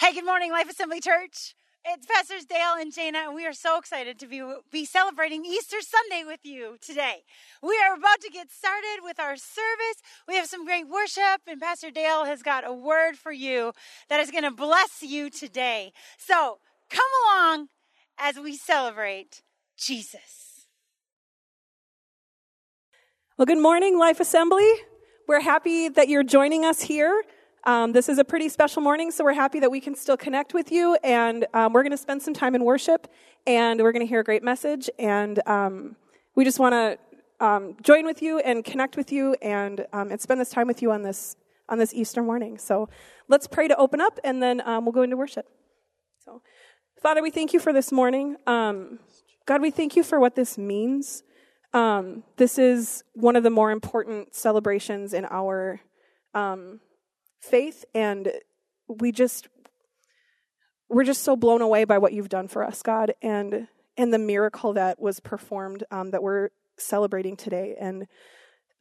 Hey, good morning, Life Assembly Church. It's Pastors Dale and Jana, and we are so excited to be, be celebrating Easter Sunday with you today. We are about to get started with our service. We have some great worship, and Pastor Dale has got a word for you that is going to bless you today. So come along as we celebrate Jesus. Well, good morning, Life Assembly. We're happy that you're joining us here. Um, this is a pretty special morning, so we're happy that we can still connect with you. And um, we're going to spend some time in worship, and we're going to hear a great message. And um, we just want to um, join with you and connect with you, and um, and spend this time with you on this on this Easter morning. So let's pray to open up, and then um, we'll go into worship. So, Father, we thank you for this morning. God, we thank you for what this means. this is one of the more important celebrations in our faith and we just we're just so blown away by what you've done for us god and and the miracle that was performed um, that we're celebrating today. And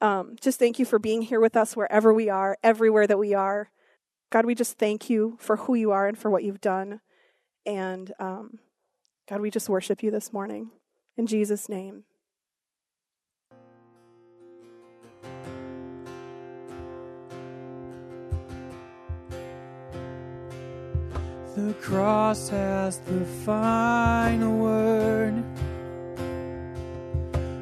um, just thank you for being here with us wherever we are everywhere that we are. God we just thank you for who you are and for what you've done. And um, god we just worship you this morning. In jesus name The cross has the final word.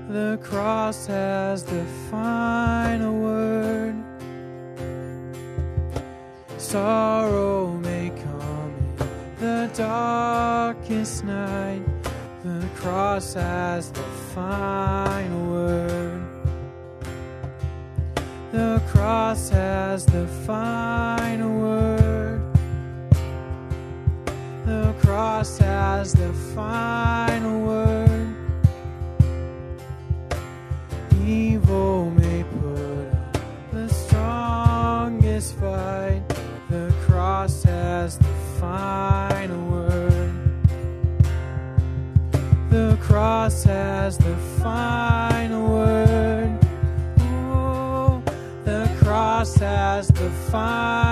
The cross has the final word. Sorrow may come in the darkest night. The cross has the final word. The cross has the final word cross has the final word. Evil may put up the strongest fight. The cross has the final word. The cross has the final word. Oh, the cross has the final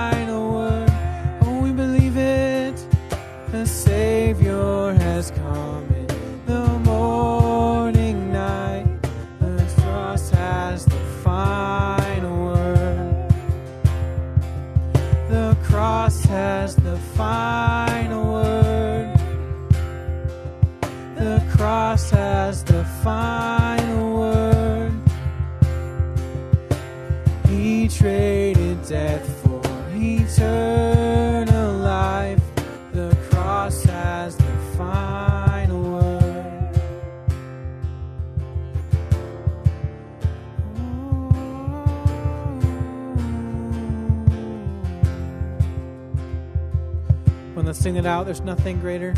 When let's sing it out, there's nothing greater,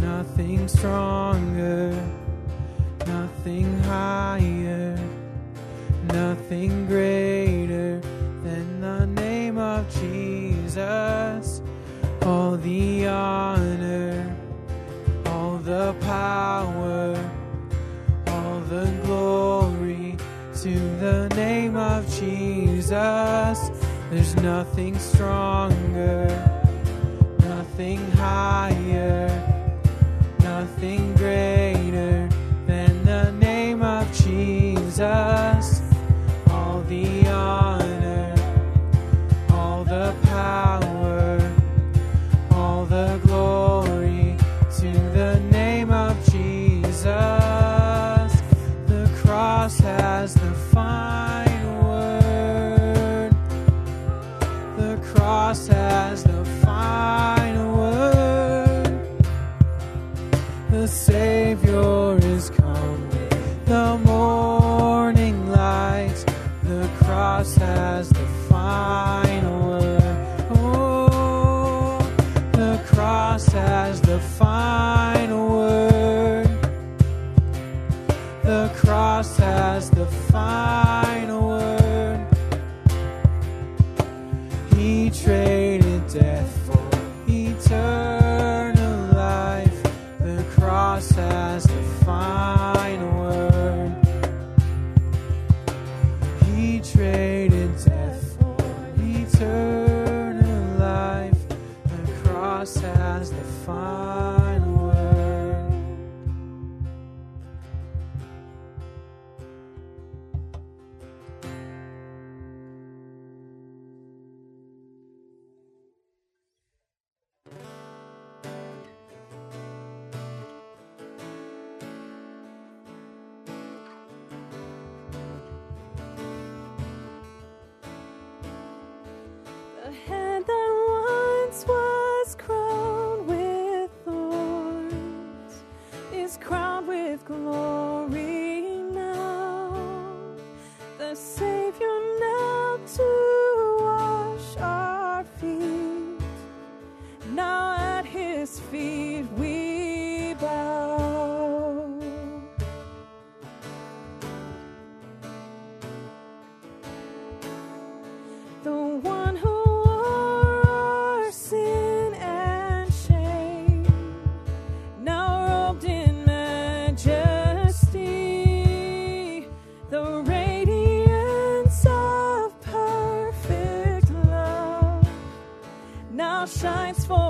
nothing stronger, nothing higher, nothing greater than the name of Jesus all the honor, all the power, all the glory to the name of Jesus. There's nothing stronger, nothing higher, nothing The now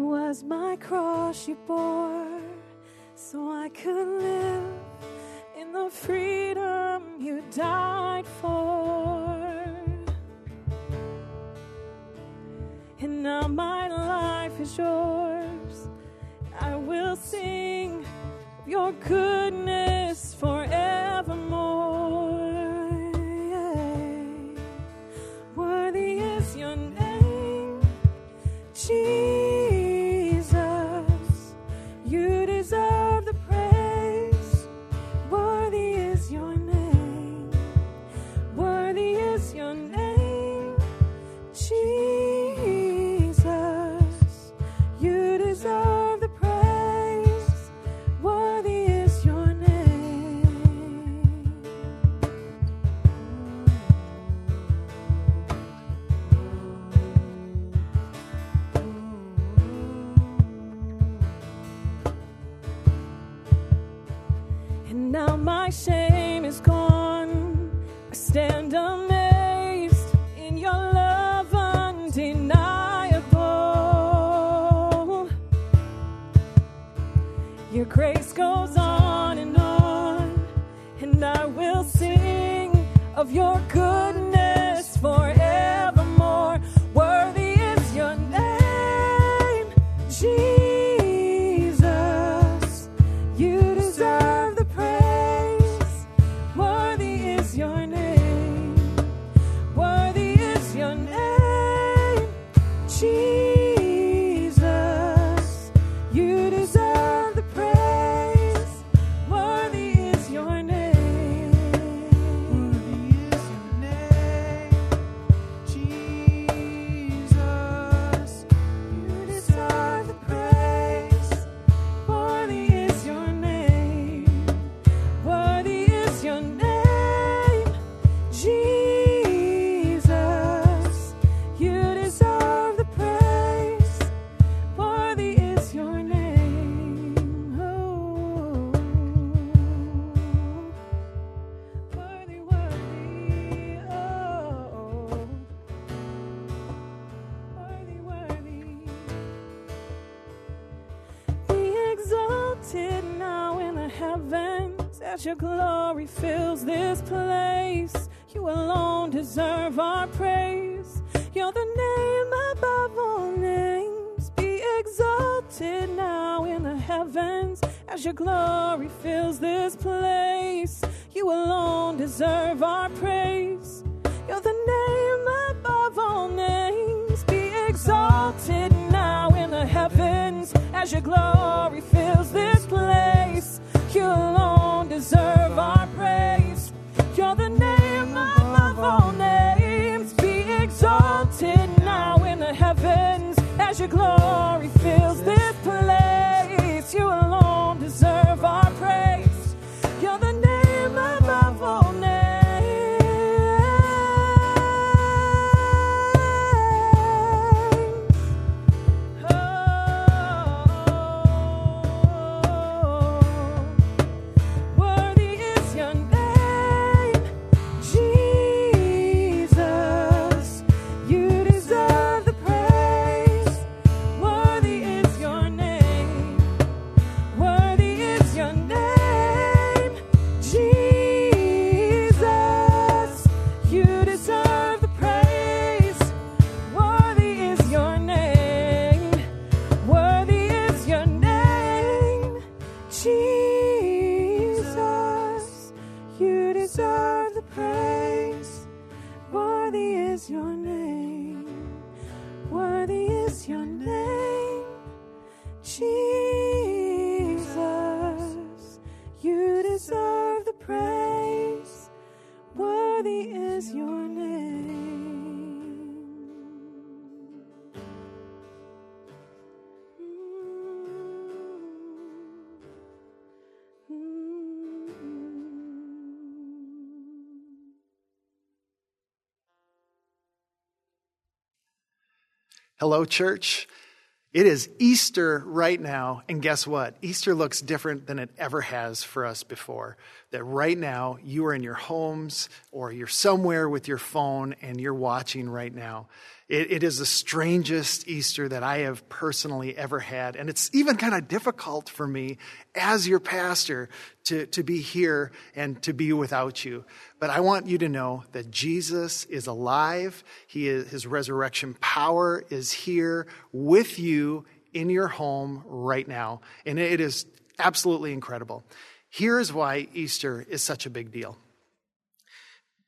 It was my cross you bore so I could live in the freedom you died for. And now my life is yours. I will sing your goodness. Glory fills this place. You alone deserve our praise. You're the name above all names. Be exalted now in the heavens as your glory fills this place. You alone deserve our praise. You're the name above all names. Be exalted now in the heavens as your glory fills this place. Hello, church. It is Easter right now, and guess what? Easter looks different than it ever has for us before. That right now, you are in your homes or you're somewhere with your phone and you're watching right now. It, it is the strangest Easter that I have personally ever had, and it's even kind of difficult for me as your pastor to, to be here and to be without you. But I want you to know that Jesus is alive. He is, his resurrection power is here with you in your home right now. And it is absolutely incredible. Here's why Easter is such a big deal.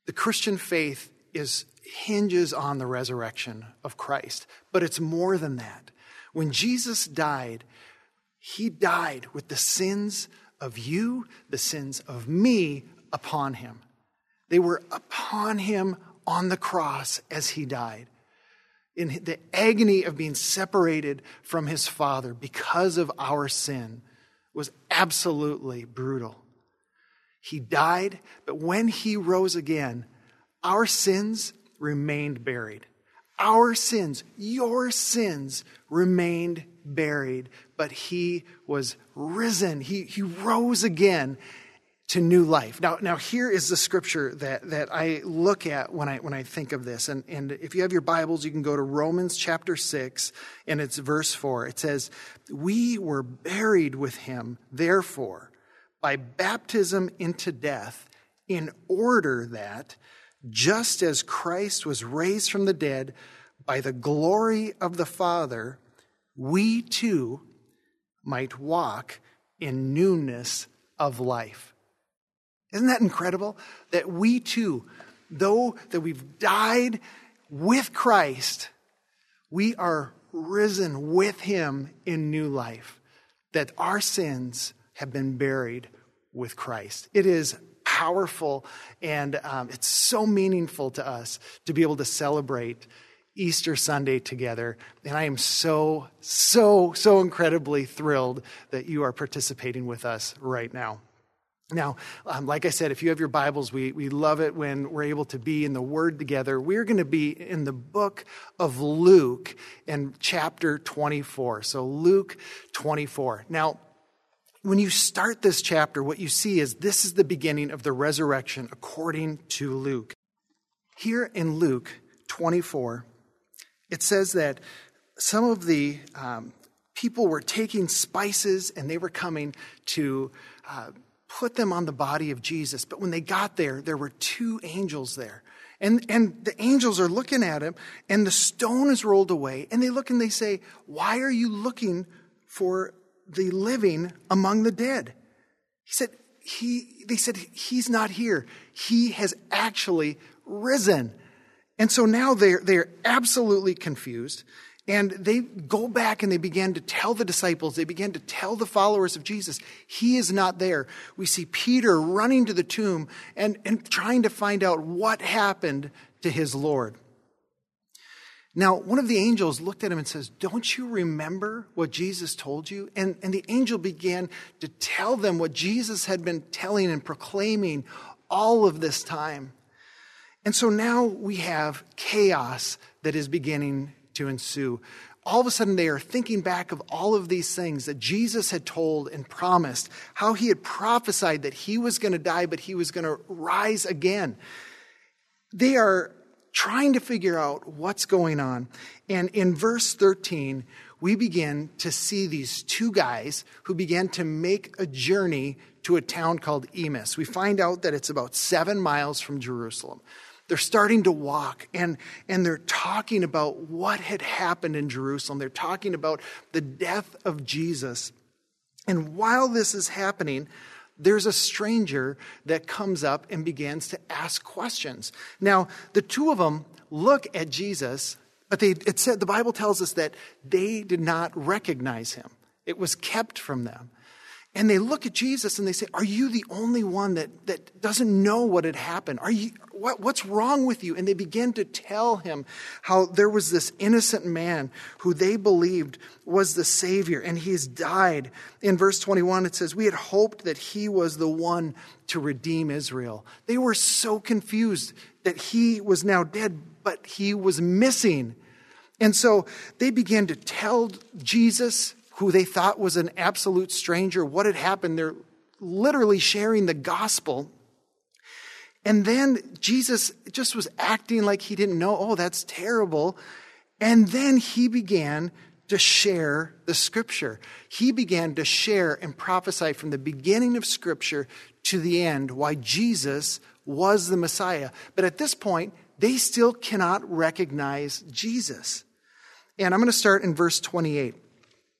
The Christian faith is hinges on the resurrection of Christ, but it's more than that. When Jesus died, he died with the sins of you, the sins of me upon him. They were upon him on the cross as he died. In the agony of being separated from his Father because of our sin was absolutely brutal. He died, but when he rose again, our sins remained buried. Our sins, your sins, remained buried, but he was risen. He, he rose again to new life. Now, now here is the scripture that, that I look at when I, when I think of this. And, and if you have your Bibles, you can go to Romans chapter 6, and it's verse 4. It says, We were buried with him, therefore, by baptism into death, in order that, just as Christ was raised from the dead by the glory of the Father, we too might walk in newness of life. Isn't that incredible? That we too, though that we've died with Christ, we are risen with him in new life. That our sins have been buried with Christ. It is powerful and um, it's so meaningful to us to be able to celebrate Easter Sunday together. And I am so, so, so incredibly thrilled that you are participating with us right now. Now, um, like I said, if you have your Bibles, we, we love it when we're able to be in the Word together. We're going to be in the book of Luke in chapter 24. So, Luke 24. Now, when you start this chapter, what you see is this is the beginning of the resurrection according to Luke. Here in Luke 24, it says that some of the um, people were taking spices and they were coming to uh, put them on the body of Jesus. But when they got there, there were two angels there. And, and the angels are looking at him, and the stone is rolled away. And they look and they say, Why are you looking for the living among the dead? He said, he, they said, He's not here. He has actually risen. And so now they're, they're absolutely confused. And they go back and they began to tell the disciples, they began to tell the followers of Jesus, He is not there. We see Peter running to the tomb and, and trying to find out what happened to his Lord. Now, one of the angels looked at him and says, Don't you remember what Jesus told you? And, and the angel began to tell them what Jesus had been telling and proclaiming all of this time. And so now we have chaos that is beginning to ensue. All of a sudden, they are thinking back of all of these things that Jesus had told and promised, how he had prophesied that he was going to die, but he was going to rise again. They are trying to figure out what's going on. And in verse 13, we begin to see these two guys who began to make a journey to a town called Emmaus. We find out that it's about seven miles from Jerusalem. They're starting to walk and, and they're talking about what had happened in Jerusalem. They're talking about the death of Jesus. And while this is happening, there's a stranger that comes up and begins to ask questions. Now, the two of them look at Jesus, but they, it said, the Bible tells us that they did not recognize him. It was kept from them. And they look at Jesus and they say, Are you the only one that, that doesn't know what had happened? Are you, what, what's wrong with you? And they begin to tell him how there was this innocent man who they believed was the Savior, and he's died. In verse 21, it says, We had hoped that he was the one to redeem Israel. They were so confused that he was now dead, but he was missing. And so they began to tell Jesus who they thought was an absolute stranger, what had happened. They're literally sharing the gospel. And then Jesus just was acting like he didn't know, oh, that's terrible. And then he began to share the scripture. He began to share and prophesy from the beginning of scripture to the end why Jesus was the Messiah. But at this point, they still cannot recognize Jesus. And I'm going to start in verse 28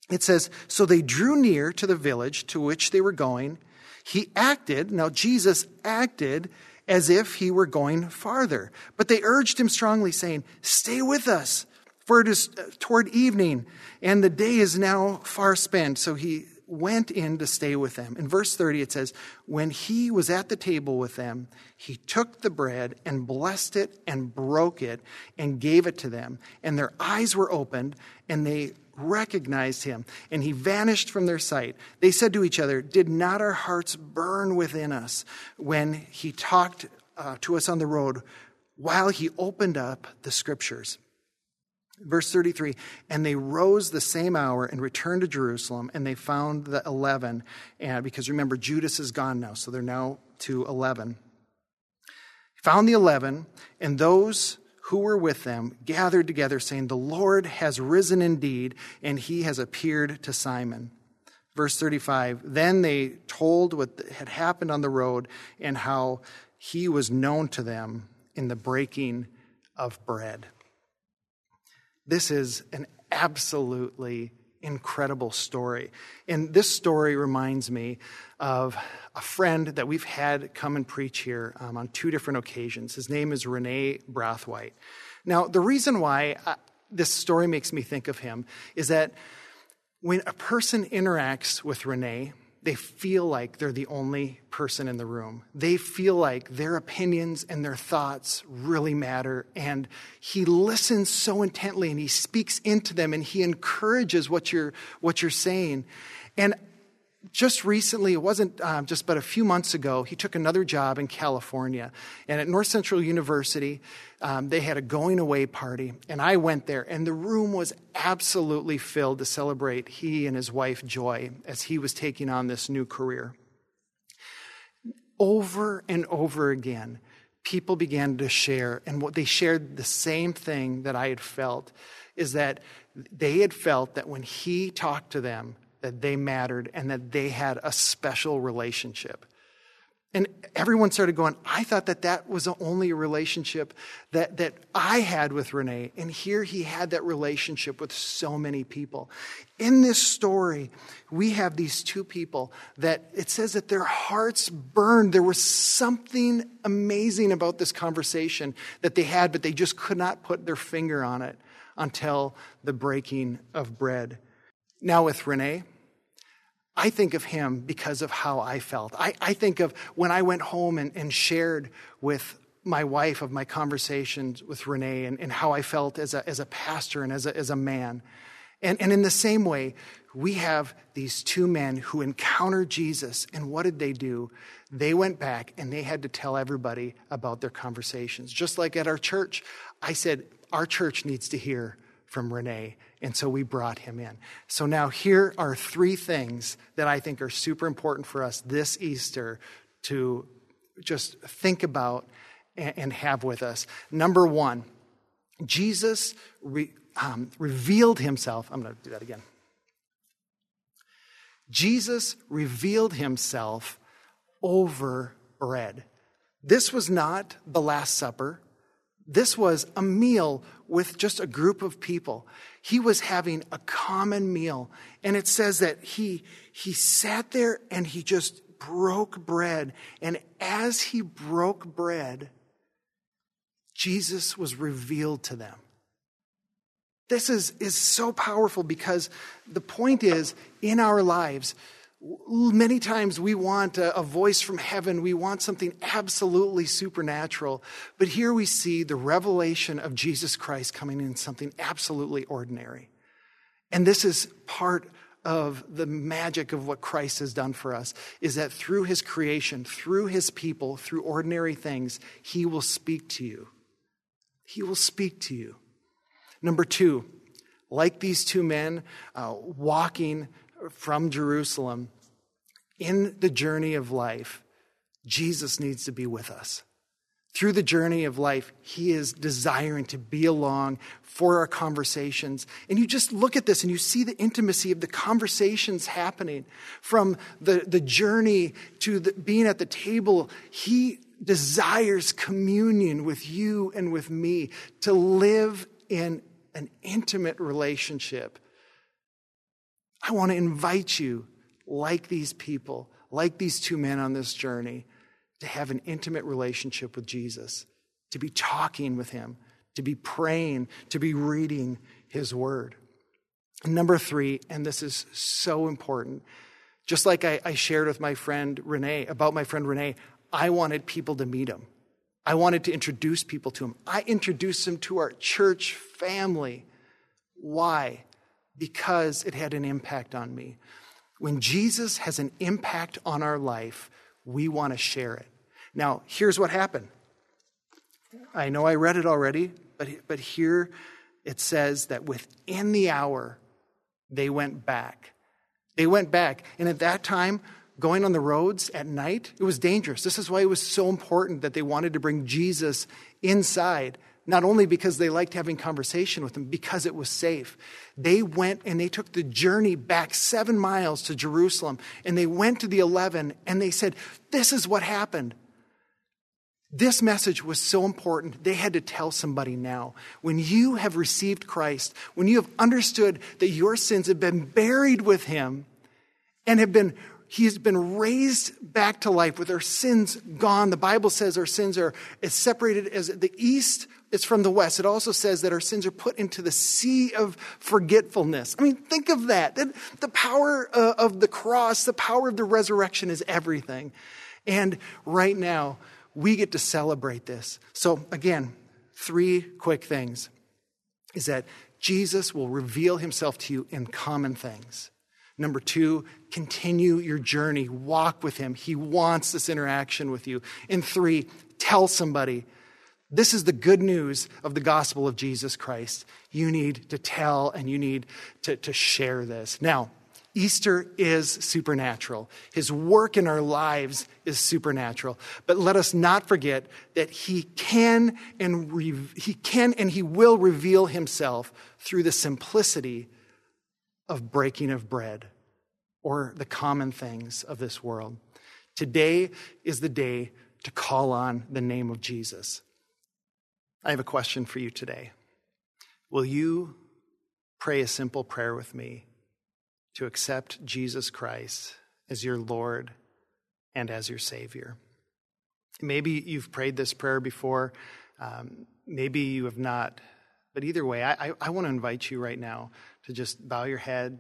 it says, So they drew near to the village to which they were going. He acted, now Jesus acted as if he were going farther. But they urged him strongly, saying, Stay with us, for it is uh, toward evening, and the day is now far spent. So he went in to stay with them. In verse 30, it says, When he was at the table with them, he took the bread and blessed it and broke it and gave it to them. And their eyes were opened, and they recognized him, and he vanished from their sight. They said to each other, Did not our hearts burn within us when he talked uh, to us on the road while he opened up the scriptures? Verse 33 And they rose the same hour and returned to Jerusalem, and they found the 11. And because remember, Judas is gone now, so they're now to 11. Found the 11, and those who were with them gathered together, saying, The Lord has risen indeed, and he has appeared to Simon. Verse 35 Then they told what had happened on the road and how he was known to them in the breaking of bread. This is an absolutely incredible story. And this story reminds me of a friend that we've had come and preach here um, on two different occasions. His name is Renee Brathwaite. Now, the reason why I, uh, this story makes me think of him is that when a person interacts with Renee, they feel like they're the only person in the room. They feel like their opinions and their thoughts really matter. And he listens so intently and he speaks into them and he encourages what you're, what you're saying. And just recently, it wasn't um, just but a few months ago, he took another job in California. And at North Central University, um, they had a going away party. And I went there, and the room was absolutely filled to celebrate he and his wife, Joy, as he was taking on this new career. Over and over again, people began to share, and what they shared the same thing that I had felt is that they had felt that when he talked to them, that they mattered and that they had a special relationship. And everyone started going, I thought that that was the only relationship that, that I had with Renee. And here he had that relationship with so many people. In this story, we have these two people that it says that their hearts burned. There was something amazing about this conversation that they had, but they just could not put their finger on it until the breaking of bread. Now, with Renee, I think of him because of how I felt. I, I think of when I went home and, and, shared with my wife of my conversations with Renee and, and how I felt as a, as a pastor and as a, as a man. And, and in the same way, we have these two men who encountered Jesus, and what did they do? They went back and they had to tell everybody about their conversations. Just like at our church, I said, Our church needs to hear from Renee and so we brought him in. So now here are three things that I think are super important for us this Easter to just think about and have with us. Number one, Jesus re, um, revealed himself. I'm going to do that again. Jesus revealed himself over bread. This was not the Last Supper. This was a meal with just a group of people he was having a common meal. And it says that he, he sat there and he just broke bread. And as he broke bread, Jesus was revealed to them. This is, is so powerful because the point is in our lives, Many times we want a, a, voice from heaven. We want something absolutely supernatural. But here we see the revelation of Jesus Christ coming in something absolutely ordinary. And this is part of the magic of what Christ has done for us is that through his creation, through his people, through ordinary things, he will speak to you. He will speak to you. Number two, like these two men uh, walking from Jerusalem, in the journey of life, Jesus needs to be with us. Through the journey of life, He is desiring to be along for our conversations. And you just look at this and you see the intimacy of the conversations happening from the, the journey to the, being at the table. He desires communion with you and with me to live in an intimate relationship I want to invite you, like these people, like these two men on this journey, to have an intimate relationship with Jesus, to be talking with him, to be praying, to be reading his word. number three, and this is so important, just like I, I shared with my friend Renee, about my friend Renee, I wanted people to meet him. I wanted to introduce people to him. I introduced him to our church family. Why? Because it had an impact on me. When Jesus has an impact on our life, we want to share it. Now, here's what happened. I know I read it already, but, but here it says that within the hour, they went back. They went back. And at that time, going on the roads at night, it was dangerous. This is why it was so important that they wanted to bring Jesus inside not only because they liked having conversation with him, because it was safe. They went and they took the journey back seven miles to Jerusalem, and they went to the 11 and they said, This is what happened. This message was so important, they had to tell somebody now. When you have received Christ, when you have understood that your sins have been buried with him and have been he has been raised back to life with our sins gone. The Bible says our sins are as separated as the east is from the west. It also says that our sins are put into the sea of forgetfulness. I mean, think of that. The power uh, of the cross, the power of the resurrection is everything. And right now, we get to celebrate this. So, again, three quick things is that Jesus will reveal himself to you in common things. Number two, continue your journey. Walk with him. He wants this interaction with you. And three, tell somebody. This is the good news of the gospel of Jesus Christ. You need to tell and you need to, to share this. Now, Easter is supernatural. His work in our lives is supernatural. But let us not forget that he can and re- he can and he will reveal himself through the simplicity of breaking of bread or the common things of this world. Today is the day to call on the name of Jesus. I have a question for you today. Will you pray a simple prayer with me to accept Jesus Christ as your Lord and as your Savior? Maybe you've prayed this prayer before, um, maybe you have not, but either way, I, I, I want to invite you right now to just bow your head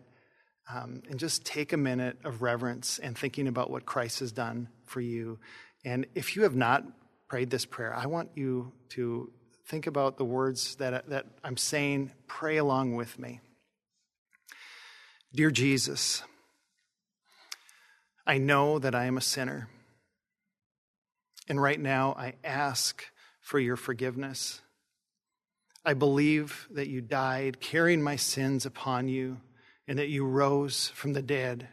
um, and just take a minute of reverence and thinking about what Christ has done for you. And if you have not prayed this prayer, I want you to think about the words that, that I'm saying. Pray along with me. Dear Jesus, I know that I am a sinner. And right now, I ask for your forgiveness. I believe that you died carrying my sins upon you and that you rose from the dead,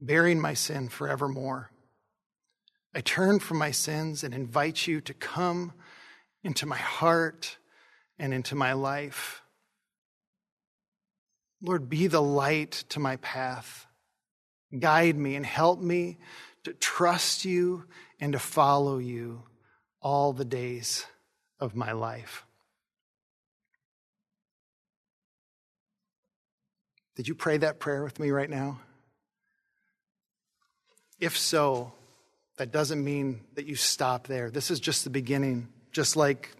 bearing my sin forevermore. I turn from my sins and invite you to come into my heart and into my life. Lord, be the light to my path. Guide me and help me to trust you and to follow you all the days of my life. Did you pray that prayer with me right now? If so, that doesn't mean that you stop there. This is just the beginning. Just like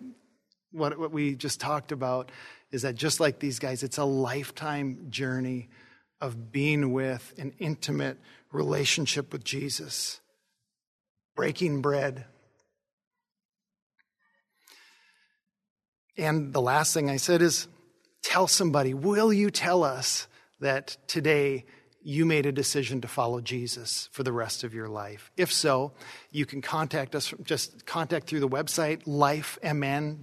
what, what we just talked about, is that just like these guys, it's a lifetime journey of being with an intimate relationship with Jesus, breaking bread. And the last thing I said is tell somebody, will you tell us that today you made a decision to follow Jesus for the rest of your life? If so, you can contact us, just contact through the website, lifemn.org,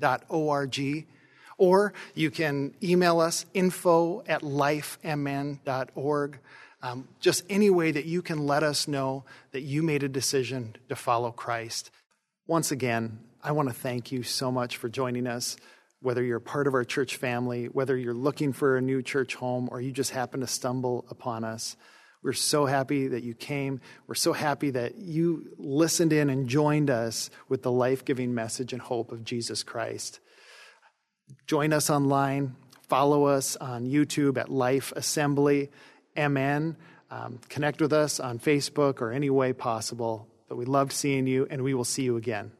or you can email us, info at lifemn.org. Um, just any way that you can let us know that you made a decision to follow Christ. Once again, I want to thank you so much for joining us whether you're part of our church family, whether you're looking for a new church home, or you just happen to stumble upon us. We're so happy that you came. We're so happy that you listened in and joined us with the life giving message and hope of Jesus Christ. Join us online. Follow us on YouTube at Life Assembly MN. Um, connect with us on Facebook or any way possible. But we loved seeing you, and we will see you again.